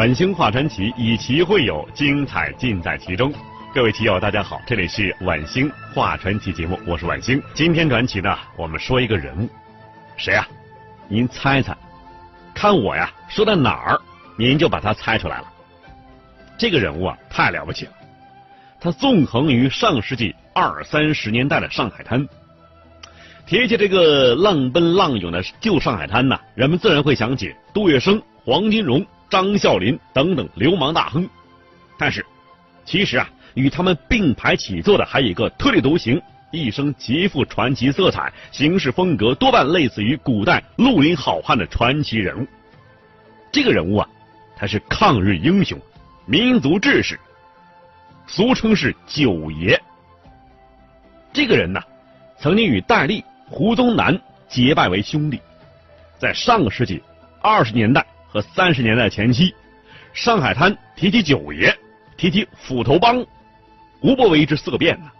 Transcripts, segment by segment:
晚星画传奇，以奇会友，精彩尽在其中。各位棋友，大家好，这里是晚星画传奇节目，我是晚星。今天传奇呢，我们说一个人物，谁啊？您猜猜，看我呀，说到哪儿，您就把他猜出来了。这个人物啊，太了不起了，他纵横于上世纪二三十年代的上海滩。提起这个浪奔浪涌的旧上海滩呢，人们自然会想起杜月笙、黄金荣。张啸林等等流氓大亨，但是，其实啊，与他们并排起坐的还有一个特立独行、一生极富传奇色彩、行事风格多半类似于古代绿林好汉的传奇人物。这个人物啊，他是抗日英雄、民族志士，俗称是九爷。这个人呢，曾经与戴笠、胡宗南结拜为兄弟，在上个世纪二十年代。和三十年代前期，上海滩提起九爷，提起斧头帮，无不为之色变呢。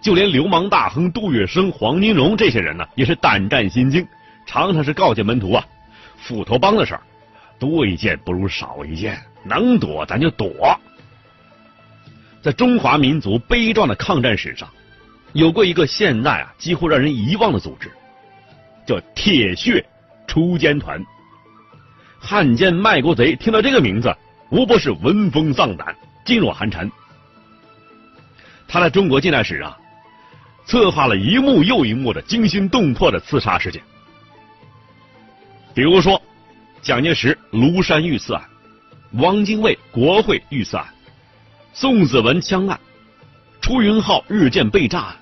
就连流氓大亨杜月笙、黄金荣这些人呢，也是胆战心惊，常常是告诫门徒啊：斧头帮的事儿，多一件不如少一件，能躲咱就躲。在中华民族悲壮的抗战史上，有过一个现在啊几乎让人遗忘的组织，叫铁血锄奸团。汉奸卖国贼听到这个名字，无不是闻风丧胆、噤若寒蝉。他在中国近代史啊，策划了一幕又一幕的惊心动魄的刺杀事件。比如说，蒋介石庐山遇刺案，汪精卫国会遇刺案，宋子文枪案，出云号日舰被炸案，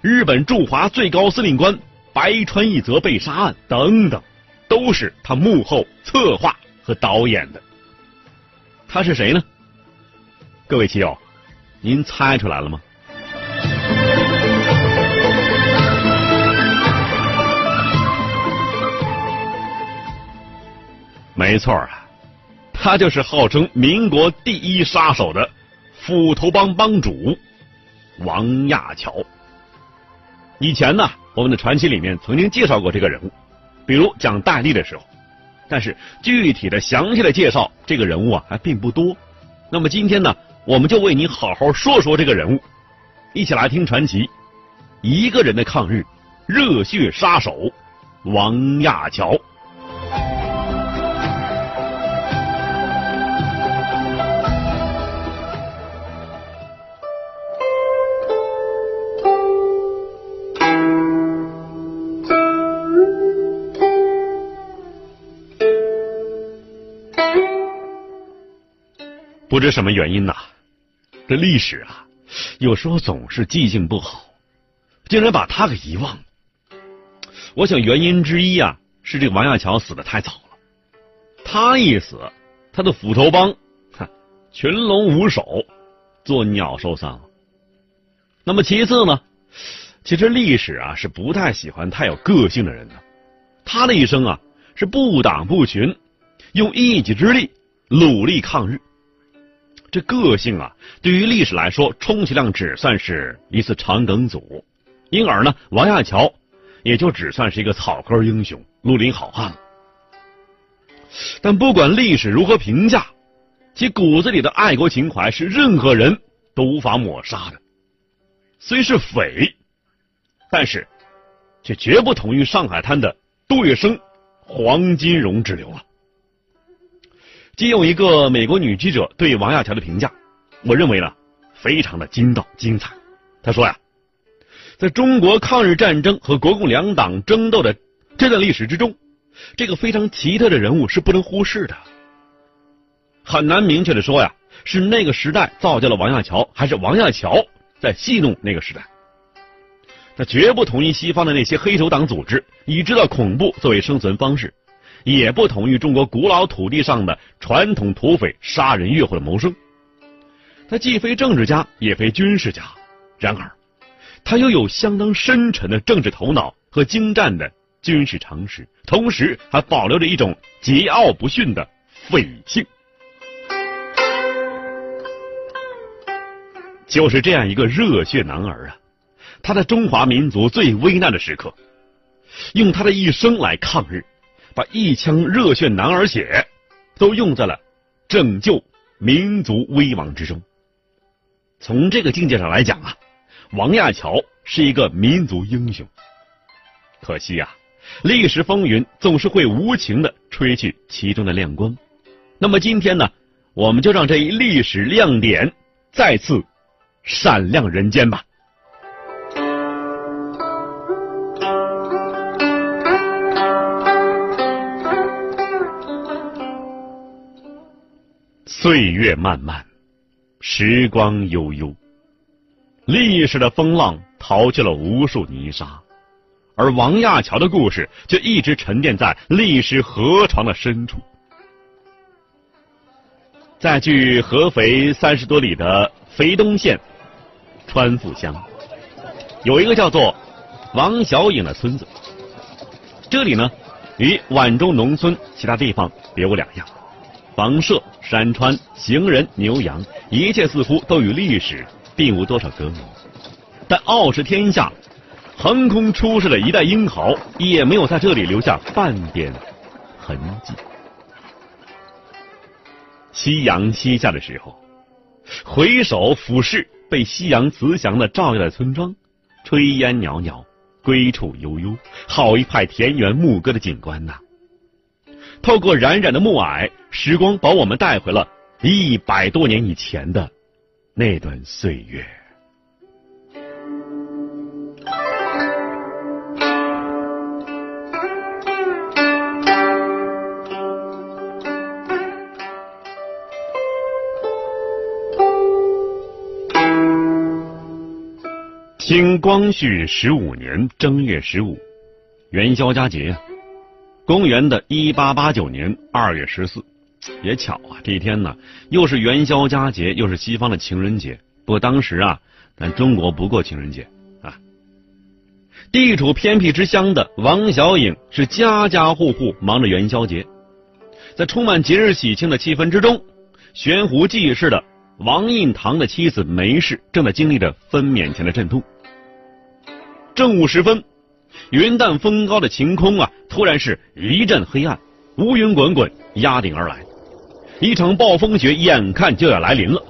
日本驻华最高司令官白川义则被杀案等等。都是他幕后策划和导演的。他是谁呢？各位棋友，您猜出来了吗？没错啊，他就是号称民国第一杀手的斧头帮帮主王亚樵。以前呢，我们的传奇里面曾经介绍过这个人物。比如讲戴笠的时候，但是具体的详细的介绍这个人物啊还并不多。那么今天呢，我们就为你好好说说这个人物，一起来听传奇：一个人的抗日，热血杀手王亚樵。不知什么原因呐，这历史啊，有时候总是记性不好，竟然把他给遗忘了。我想原因之一啊，是这个王亚樵死的太早了。他一死，他的斧头帮，哼，群龙无首，做鸟兽散了。那么其次呢，其实历史啊是不太喜欢太有个性的人的。他的一生啊是不党不群，用一己之力努力抗日。这个性啊，对于历史来说，充其量只算是一次长梗阻，因而呢，王亚樵也就只算是一个草根英雄、绿林好汉。但不管历史如何评价，其骨子里的爱国情怀是任何人都无法抹杀的。虽是匪，但是却绝不同于上海滩的杜月笙、黄金荣之流了。借用一个美国女记者对王亚樵的评价，我认为呢，非常的精到精彩。他说呀，在中国抗日战争和国共两党争斗的这段历史之中，这个非常奇特的人物是不能忽视的。很难明确的说呀，是那个时代造就了王亚樵，还是王亚樵在戏弄那个时代。他绝不同意西方的那些黑手党组织以制造恐怖作为生存方式，也不同于中国古老土地上的传统土匪杀人越货的谋生。他既非政治家，也非军事家，然而，他又有相当深沉的政治头脑和精湛的军事常识，同时还保留着一种桀骜不驯的匪性。就是这样一个热血男儿啊！他在中华民族最危难的时刻，用他的一生来抗日，把一腔热血男儿血都用在了拯救民族危亡之中。从这个境界上来讲啊，王亚樵是一个民族英雄。可惜啊，历史风云总是会无情的吹去其中的亮光。那么今天呢，我们就让这一历史亮点再次闪亮人间吧。岁月漫漫，时光悠悠，历史的风浪淘去了无数泥沙，而王亚樵的故事却一直沉淀在历史河床的深处。在距合肥三十多里的肥东县川阜乡，有一个叫做王小颖的村子。这里呢，与皖中农村其他地方别无两样。房舍、山川、行人、牛羊，一切似乎都与历史并无多少隔膜。但傲视天下、横空出世的一代英豪，也没有在这里留下半点痕迹。夕阳西下的时候，回首俯视被夕阳慈祥的照耀的村庄，炊烟袅袅，归处悠悠，好一派田园牧歌的景观呐！透过冉冉的暮霭，时光把我们带回了一百多年以前的那段岁月。清光绪十五年正月十五，元宵佳节。公元的一八八九年二月十四，也巧啊，这一天呢，又是元宵佳节，又是西方的情人节。不过当时啊，咱中国不过情人节啊。地处偏僻之乡的王小颖是家家户户忙着元宵节，在充满节日喜庆的气氛之中，悬壶济世的王印堂的妻子梅氏正在经历着分娩前的阵痛。正午时分。云淡风高的晴空啊，突然是一阵黑暗，乌云滚滚压顶而来，一场暴风雪眼看就要来临了。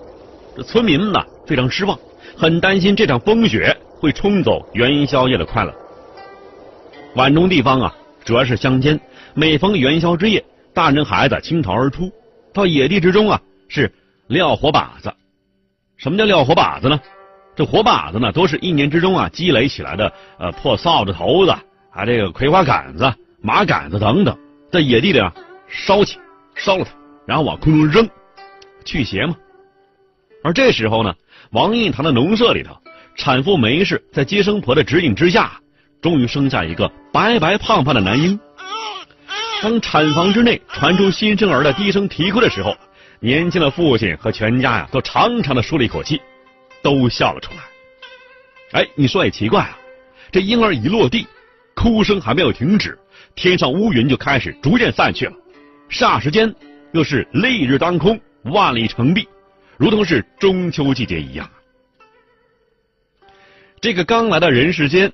这村民们呢非常失望，很担心这场风雪会冲走元宵夜的快乐。皖中地方啊，主要是乡间，每逢元宵之夜，大人孩子倾巢而出，到野地之中啊是撂火把子。什么叫撂火把子呢？这火把子呢，都是一年之中啊积累起来的，呃，破扫帚头子啊，这个葵花杆子、麻杆子等等，在野地里啊烧起，烧了它，然后往空中扔，驱邪嘛。而这时候呢，王印堂的农舍里头，产妇梅氏在接生婆的指引之下，终于生下一个白白胖胖的男婴。当产房之内传出新生儿的低声啼哭的时候，年轻的父亲和全家呀，都长长的舒了一口气。都笑了出来。哎，你说也奇怪啊，这婴儿一落地，哭声还没有停止，天上乌云就开始逐渐散去了，霎时间又是丽日当空，万里澄碧，如同是中秋季节一样。这个刚来到人世间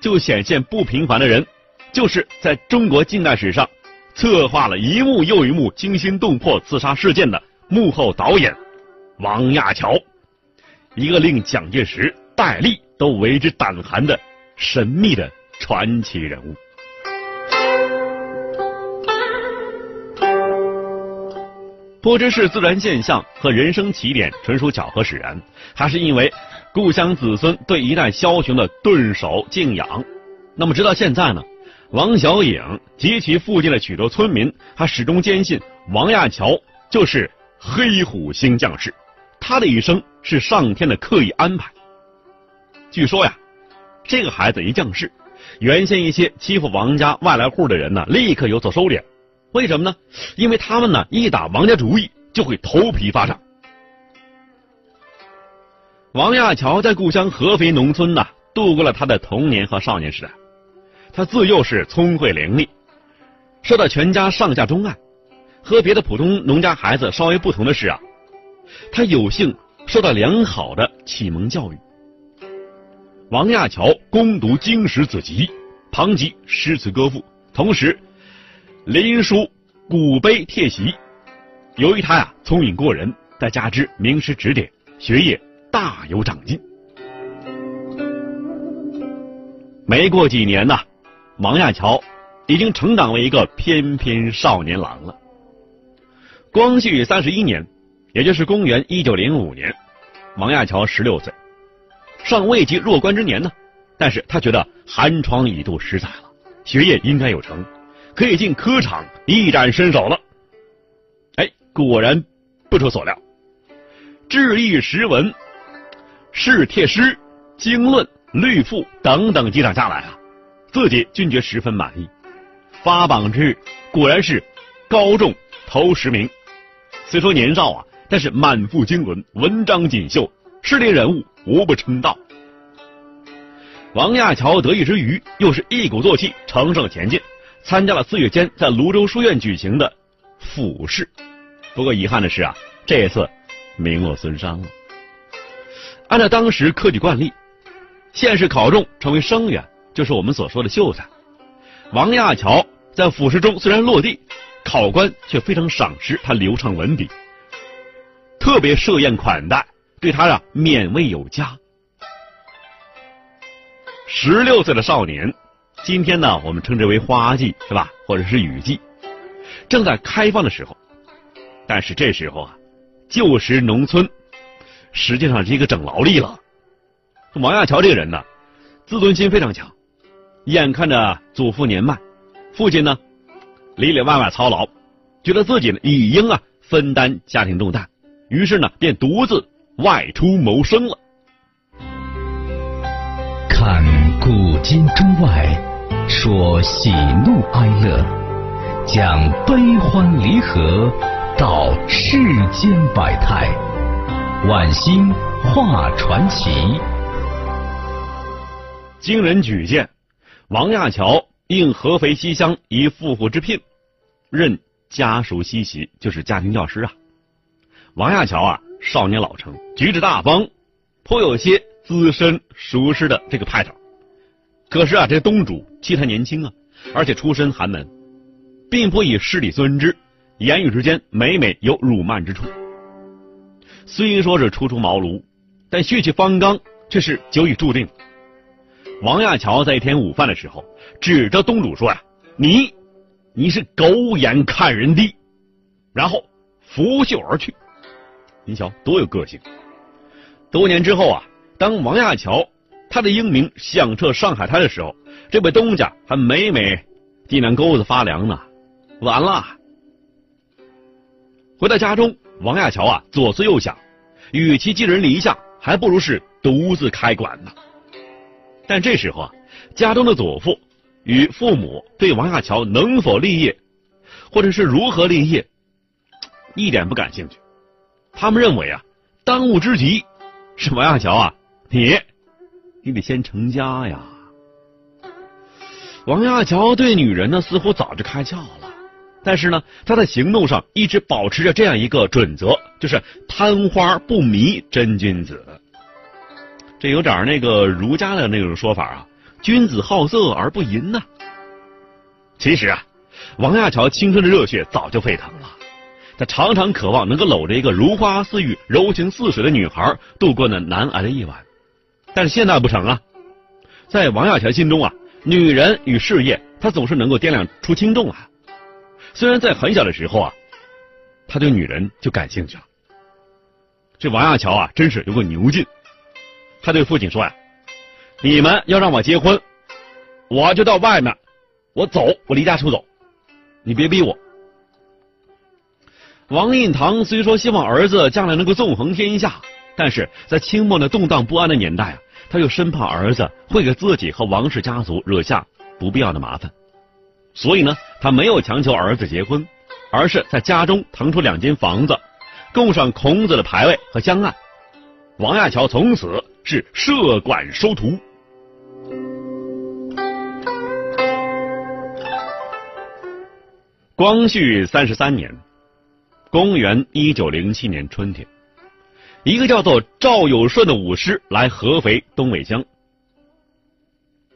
就显现不平凡的人，就是在中国近代史上策划了一幕又一幕惊心动魄刺杀事件的幕后导演王亚樵。一个令蒋介石、戴笠都为之胆寒的神秘的传奇人物。不知是自然现象和人生起点纯属巧合使然，还是因为故乡子孙对一代枭雄的顿首敬仰，那么直到现在呢，王小颖及其附近的许多村民还始终坚信王亚樵就是黑虎星将士，他的一生是上天的刻意安排。据说呀，这个孩子一降世，原先一些欺负王家外来户的人呢，立刻有所收敛。为什么呢？因为他们呢，一打王家主意就会头皮发胀。王亚樵在故乡合肥农村呢，度过了他的童年和少年时代。他自幼是聪慧伶俐，受到全家上下钟爱。和别的普通农家孩子稍微不同的是啊，他有幸受到良好的启蒙教育。王亚樵攻读经史子集，旁及诗词歌赋，同时临书古碑帖习。由于他呀聪颖过人，再加之名师指点，学业大有长进。没过几年呐，王亚樵已经成长为一个翩翩少年郎了。光绪三十一年，也就是公元一九零五年，王亚樵十六岁，尚未及弱冠之年呢。但是他觉得寒窗已度十载了，学业应该有成，可以进科场一展身手了。哎，果然不出所料，智义识文、试帖诗、经论、律赋等等几场下来啊，自己均觉十分满意。发榜之日，果然是高中头十名。虽说年少啊，但是满腹经纶，文章锦绣，诗里人物无不称道。王亚樵得意之余，又是一鼓作气，乘胜前进，参加了四月间在泸州书院举行的府试。不过遗憾的是啊，这一次名落孙山了。按照当时科举惯例，县试考中成为生员，就是我们所说的秀才。王亚樵在府试中虽然落地。考官却非常赏识他流畅文笔，特别设宴款待，对他呀勉为有加。十六岁的少年，今天呢我们称之为花季是吧，或者是雨季，正在开放的时候。但是这时候啊，旧时农村实际上是一个整劳力了。王亚樵这个人呢，自尊心非常强，眼看着祖父年迈，父亲呢。里里外外操劳，觉得自己呢理应啊分担家庭重担，于是呢便独自外出谋生了。看古今中外，说喜怒哀乐，讲悲欢离合，道世间百态，晚星画传奇。经人举荐，王亚樵应合肥西乡一富户之聘。任家属西席，就是家庭教师啊。王亚樵啊，少年老成，举止大方，颇有些资深熟识的这个派头。可是啊，这东主其他年轻啊，而且出身寒门，并不以势理尊之，言语之间每每有辱骂之处。虽说是初出茅庐，但血气方刚却是久已注定。王亚樵在一天午饭的时候，指着东主说呀：“你。”你是狗眼看人低，然后拂袖而去。您瞧，多有个性！多年之后啊，当王亚乔他的英名响彻上海滩的时候，这位东家还每每地南沟子发凉呢。完了！回到家中，王亚乔啊左思右想，与其寄人篱下，还不如是独自开馆呢。但这时候啊，家中的祖父。与父母对王亚乔能否立业，或者是如何立业，一点不感兴趣。他们认为啊，当务之急是王亚樵啊，你，你得先成家呀。王亚樵对女人呢，似乎早就开窍了，但是呢，他在行动上一直保持着这样一个准则，就是贪花不迷真君子。这有点那个儒家的那种说法啊。君子好色而不淫呐。其实啊，王亚樵青春的热血早就沸腾了，他常常渴望能够搂着一个如花似玉、柔情似水的女孩度过那难挨的夜晚。但是现在不成啊，在王亚樵心中啊，女人与事业，他总是能够掂量出轻重来。虽然在很小的时候啊，他对女人就感兴趣了。这王亚樵啊，真是有个牛劲。他对父亲说呀。你们要让我结婚，我就到外面，我走，我离家出走，你别逼我。王印堂虽说希望儿子将来能够纵横天下，但是在清末那动荡不安的年代啊，他又生怕儿子会给自己和王氏家族惹下不必要的麻烦，所以呢，他没有强求儿子结婚，而是在家中腾出两间房子，供上孔子的牌位和香案。王亚樵从此是设馆收徒。光绪三十三年，公元一九零七年春天，一个叫做赵有顺的武师来合肥东北乡。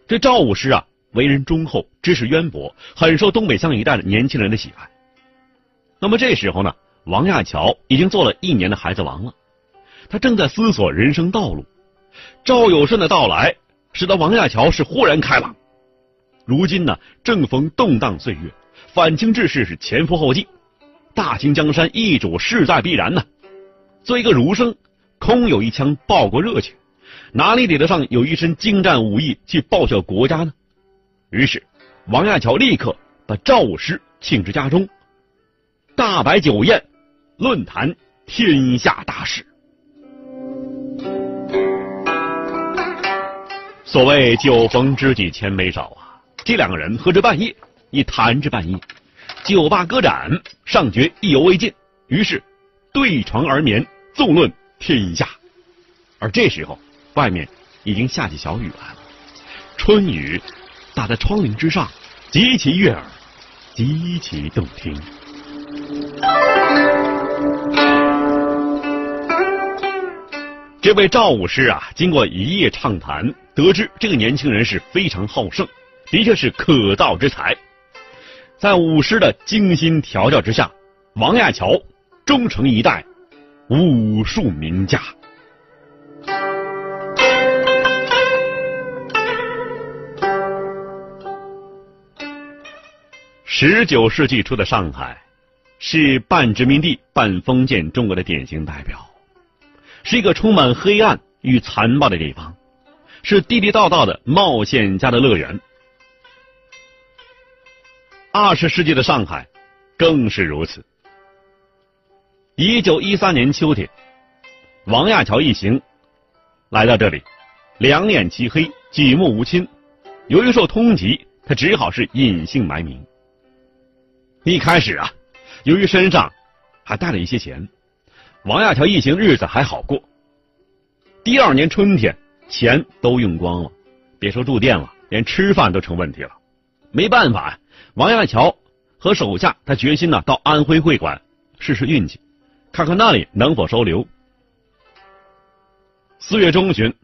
这赵武师啊，为人忠厚，知识渊博，很受东北乡一带的年轻人的喜爱。那么这时候呢，王亚樵已经做了一年的孩子王了，他正在思索人生道路。赵有顺的到来，使得王亚樵是豁然开朗。如今呢，正逢动荡岁月。反清志士是前赴后继，大清江山易主势在必然呢。做一个儒生，空有一腔报国热情，哪里抵得上有一身精湛武艺去报效国家呢？于是，王亚樵立刻把赵武师请至家中，大摆酒宴，论谈天下大事。所谓酒逢知己千杯少啊，这两个人喝着半夜。一谈至半夜，酒罢歌展，尚觉意犹未尽，于是对床而眠，纵论天下。而这时候，外面已经下起小雨来了，春雨打在窗棂之上，极其悦耳，极其动听。这位赵武师啊，经过一夜畅谈，得知这个年轻人是非常好胜，的确是可造之才。在武师的精心调教之下，王亚樵终成一代武术名家。十九世纪初的上海，是半殖民地半封建中国的典型代表，是一个充满黑暗与残暴的地方，是地地道道的冒险家的乐园。二十世纪的上海，更是如此。一九一三年秋天，王亚樵一行来到这里，两眼漆黑，举目无亲。由于受通缉，他只好是隐姓埋名。一开始啊，由于身上还带了一些钱，王亚樵一行日子还好过。第二年春天，钱都用光了，别说住店了，连吃饭都成问题了。没办法呀。王亚乔和手下，他决心呢到安徽会馆试试运气，看看那里能否收留。四月中旬，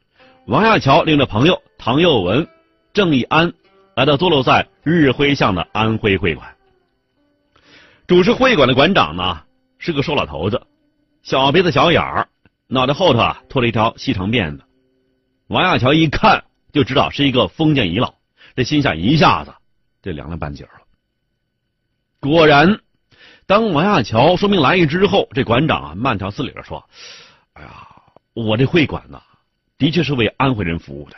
王亚乔领着朋友唐佑文、郑义安来到坐落在日晖巷的安徽会馆。主持会馆的馆长呢是个瘦老头子，小鼻子小眼儿，脑袋后头啊拖了一条细长辫子。王亚乔一看就知道是一个封建遗老，这心下一下子。这凉了半截了。果然，当王亚樵说明来意之后，这馆长啊慢条斯理的说：“哎呀，我这会馆呢，的确是为安徽人服务的，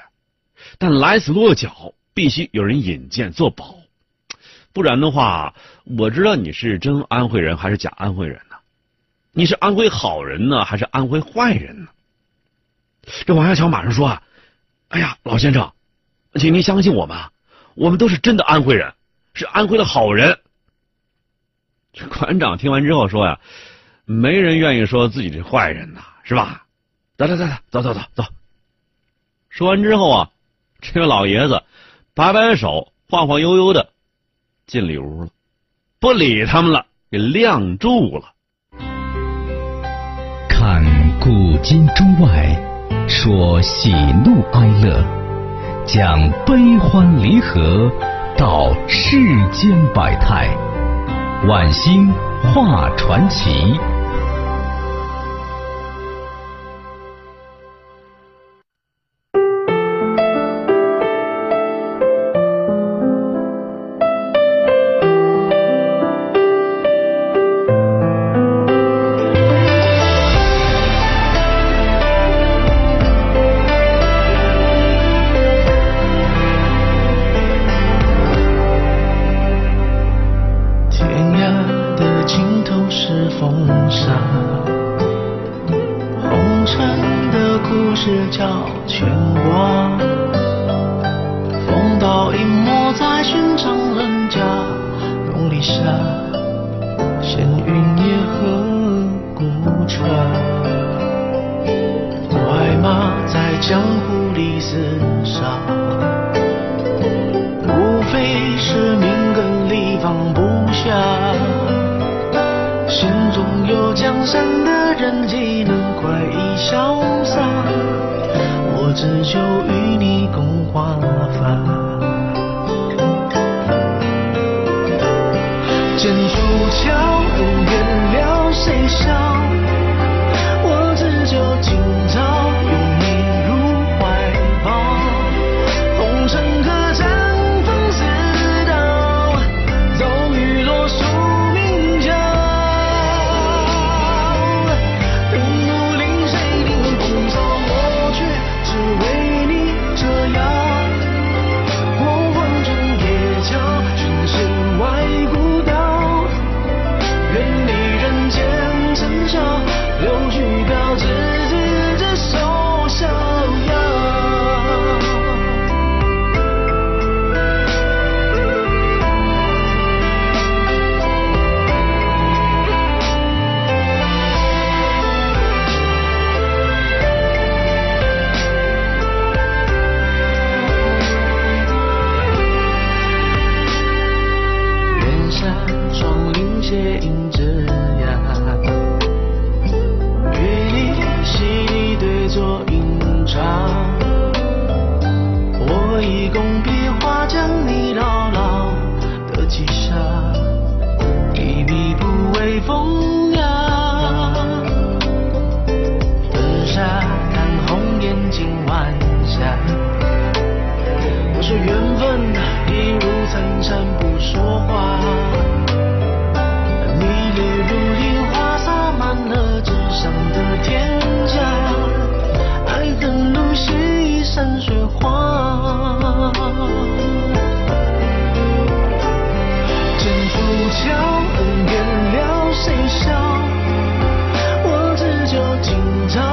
但来此落脚必须有人引荐做保，不然的话，我知道你是真安徽人还是假安徽人呢？你是安徽好人呢，还是安徽坏人呢？”这王亚乔马上说：“啊，哎呀，老先生，请您相信我们。”我们都是真的安徽人，是安徽的好人。这馆长听完之后说呀：“没人愿意说自己是坏人呐，是吧？”走走走走走走走。说完之后啊，这位老爷子摆摆手，晃晃悠悠的进里屋了，不理他们了，给晾住了。看古今中外，说喜怒哀乐。讲悲欢离合，道世间百态，晚星画传奇。牵挂，风刀隐没在寻常人家，浓篱下，闲云野鹤孤船，快马在江湖里厮杀。就与你共欢。借影。今朝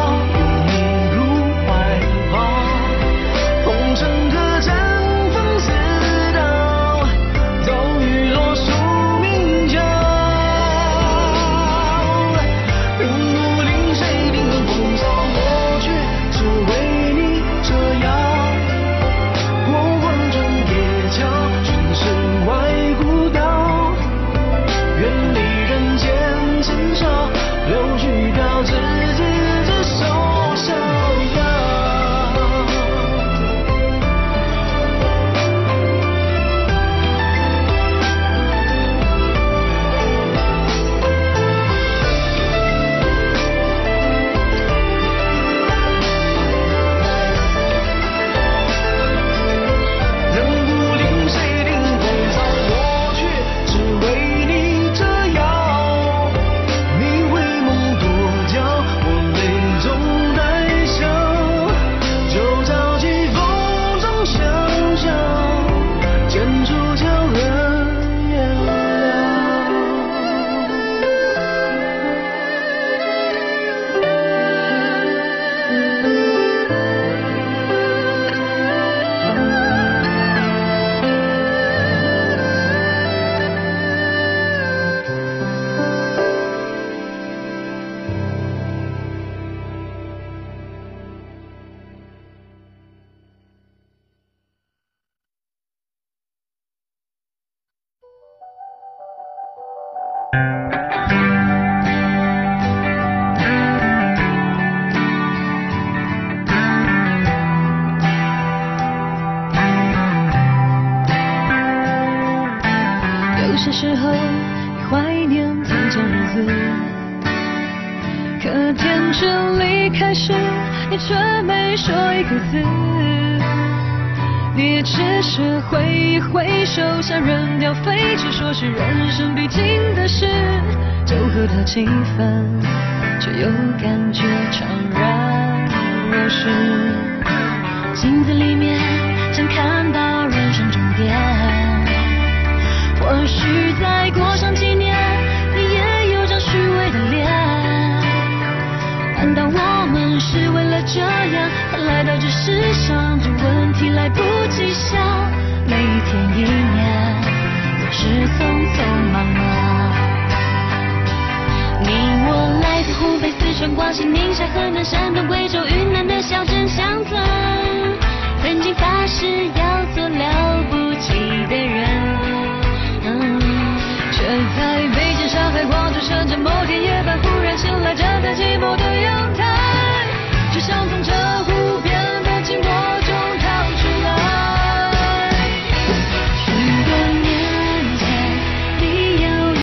说一个字，你也只是挥一挥手，想扔掉废纸，说是人生必经的事，就喝到几分，却又感觉怅然若失。镜子里面想看到人生终点，或许再过上几年，你也有张虚伪的脸。难道我们是为？这样才来到这世上这问题来不及想每一天一年总是匆匆忙忙你我来自湖北四川广西宁夏河南山东贵州云南的小镇乡村曾经发誓要做了不起的人。却在北京上海广州深圳某天夜半忽然醒来站在寂寞的阳台相逢这。